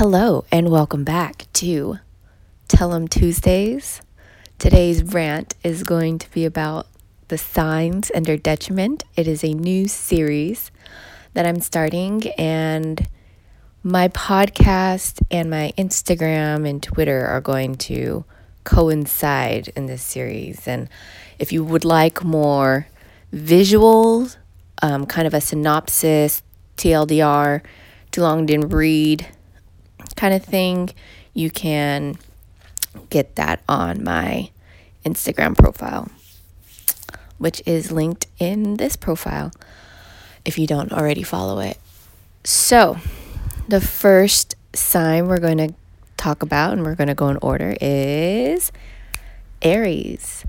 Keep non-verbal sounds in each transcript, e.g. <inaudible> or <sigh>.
Hello, and welcome back to Tell 'em Tuesdays. Today's rant is going to be about the signs and their detriment. It is a new series that I'm starting, and my podcast and my Instagram and Twitter are going to coincide in this series. And if you would like more visuals, um, kind of a synopsis, TLDR, too long didn't read kind of thing, you can get that on my Instagram profile, which is linked in this profile if you don't already follow it. So, the first sign we're going to talk about and we're going to go in order is Aries.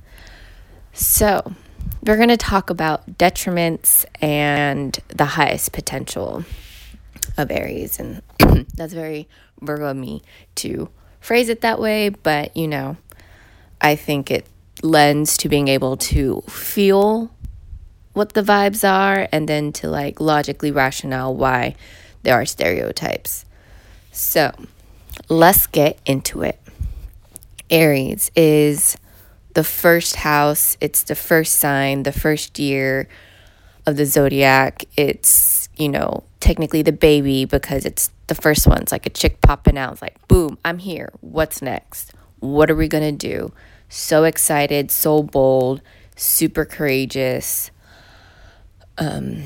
So, we're going to talk about detriments and the highest potential of Aries. And <clears throat> that's very Virgo of me to phrase it that way, but you know, I think it lends to being able to feel what the vibes are and then to like logically rationale why there are stereotypes. So, let's get into it. Aries is the first house, it's the first sign, the first year of the zodiac. It's, you know, technically the baby because it's the first one. It's like a chick popping out. It's like, boom, I'm here. What's next? What are we going to do? So excited, so bold, super courageous. Um,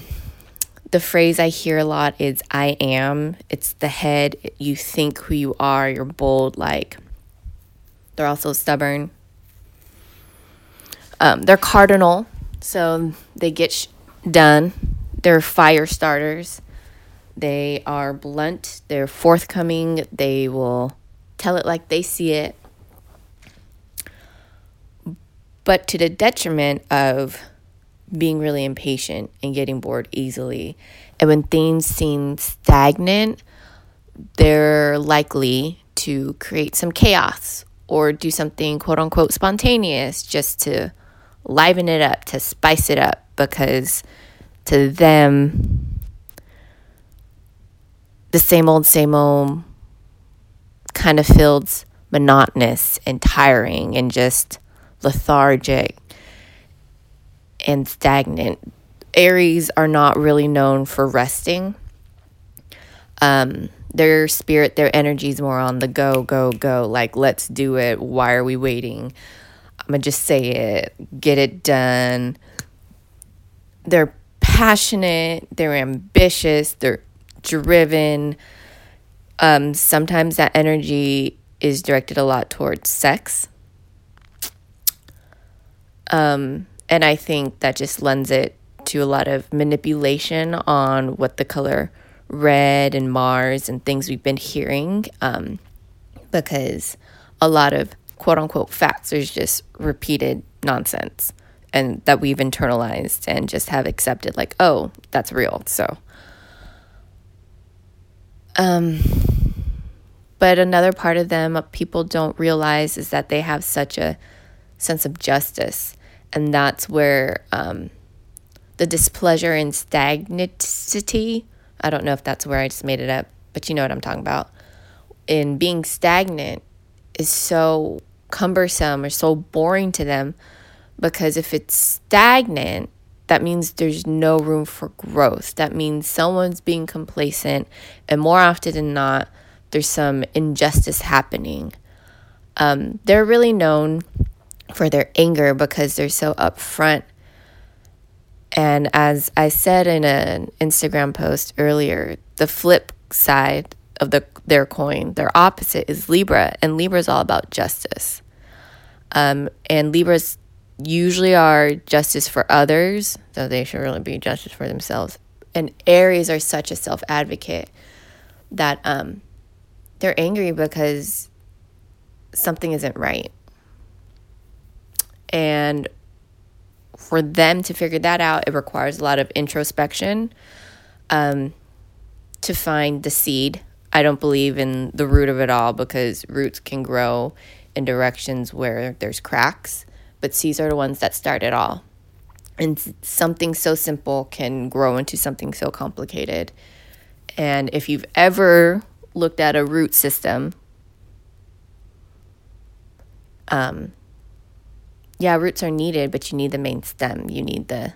the phrase I hear a lot is I am. It's the head. You think who you are. You're bold. Like, they're also stubborn. Um, they're cardinal, so they get sh- done. They're fire starters. They are blunt, they're forthcoming, they will tell it like they see it. But to the detriment of being really impatient and getting bored easily. And when things seem stagnant, they're likely to create some chaos or do something quote unquote spontaneous just to liven it up, to spice it up, because to them, the same old, same old kind of feels monotonous and tiring and just lethargic and stagnant. Aries are not really known for resting. Um, their spirit, their energy is more on the go, go, go. Like, let's do it. Why are we waiting? I'm going to just say it, get it done. They're passionate, they're ambitious, they're driven. Um, sometimes that energy is directed a lot towards sex. Um, and I think that just lends it to a lot of manipulation on what the color red and Mars and things we've been hearing. Um, because a lot of quote unquote facts is just repeated nonsense and that we've internalized and just have accepted, like, oh, that's real. So, um, but another part of them people don't realize is that they have such a sense of justice. And that's where um, the displeasure and stagnancy, I don't know if that's where I just made it up, but you know what I'm talking about. In being stagnant is so cumbersome or so boring to them because if it's stagnant, that means there's no room for growth. That means someone's being complacent, and more often than not, there's some injustice happening. Um, they're really known for their anger because they're so upfront. And as I said in an Instagram post earlier, the flip side of the their coin, their opposite is Libra, and Libra is all about justice. Um, and Libra's usually are justice for others, though they should really be justice for themselves. And Aries are such a self advocate that um, they're angry because something isn't right. And for them to figure that out, it requires a lot of introspection um, to find the seed. I don't believe in the root of it all because roots can grow in directions where there's cracks but C's are the ones that start it all. And something so simple can grow into something so complicated. And if you've ever looked at a root system. Um, yeah, roots are needed, but you need the main stem. You need the.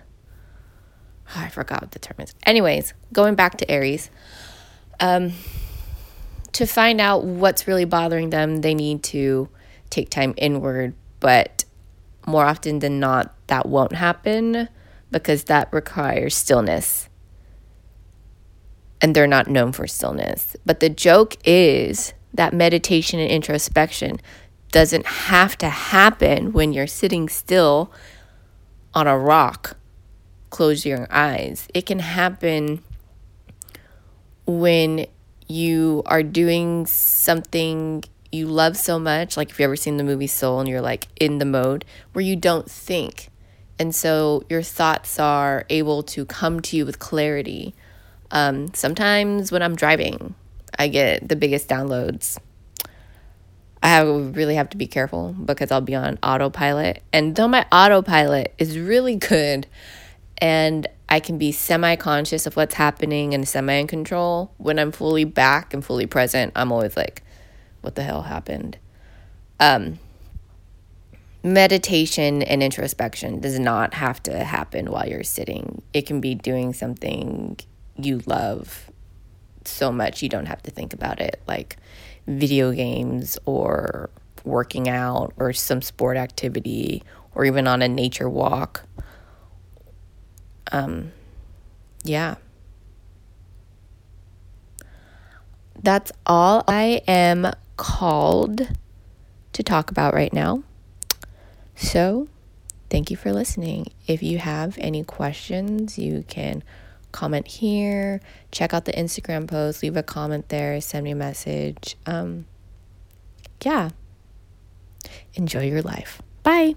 Oh, I forgot what the term is. Anyways, going back to Aries. Um, to find out what's really bothering them, they need to take time inward, but more often than not, that won't happen because that requires stillness. And they're not known for stillness. But the joke is that meditation and introspection doesn't have to happen when you're sitting still on a rock. Close your eyes. It can happen when you are doing something you love so much, like if you've ever seen the movie Soul and you're like in the mode where you don't think. And so your thoughts are able to come to you with clarity. Um, sometimes when I'm driving, I get the biggest downloads. I have, really have to be careful because I'll be on autopilot. And though my autopilot is really good and I can be semi conscious of what's happening and semi in control, when I'm fully back and fully present, I'm always like, what the hell happened? Um, meditation and introspection does not have to happen while you're sitting. It can be doing something you love so much you don't have to think about it, like video games or working out or some sport activity or even on a nature walk. Um, yeah. That's all I am called to talk about right now. So, thank you for listening. If you have any questions, you can comment here, check out the Instagram post, leave a comment there, send me a message. Um, yeah. Enjoy your life. Bye.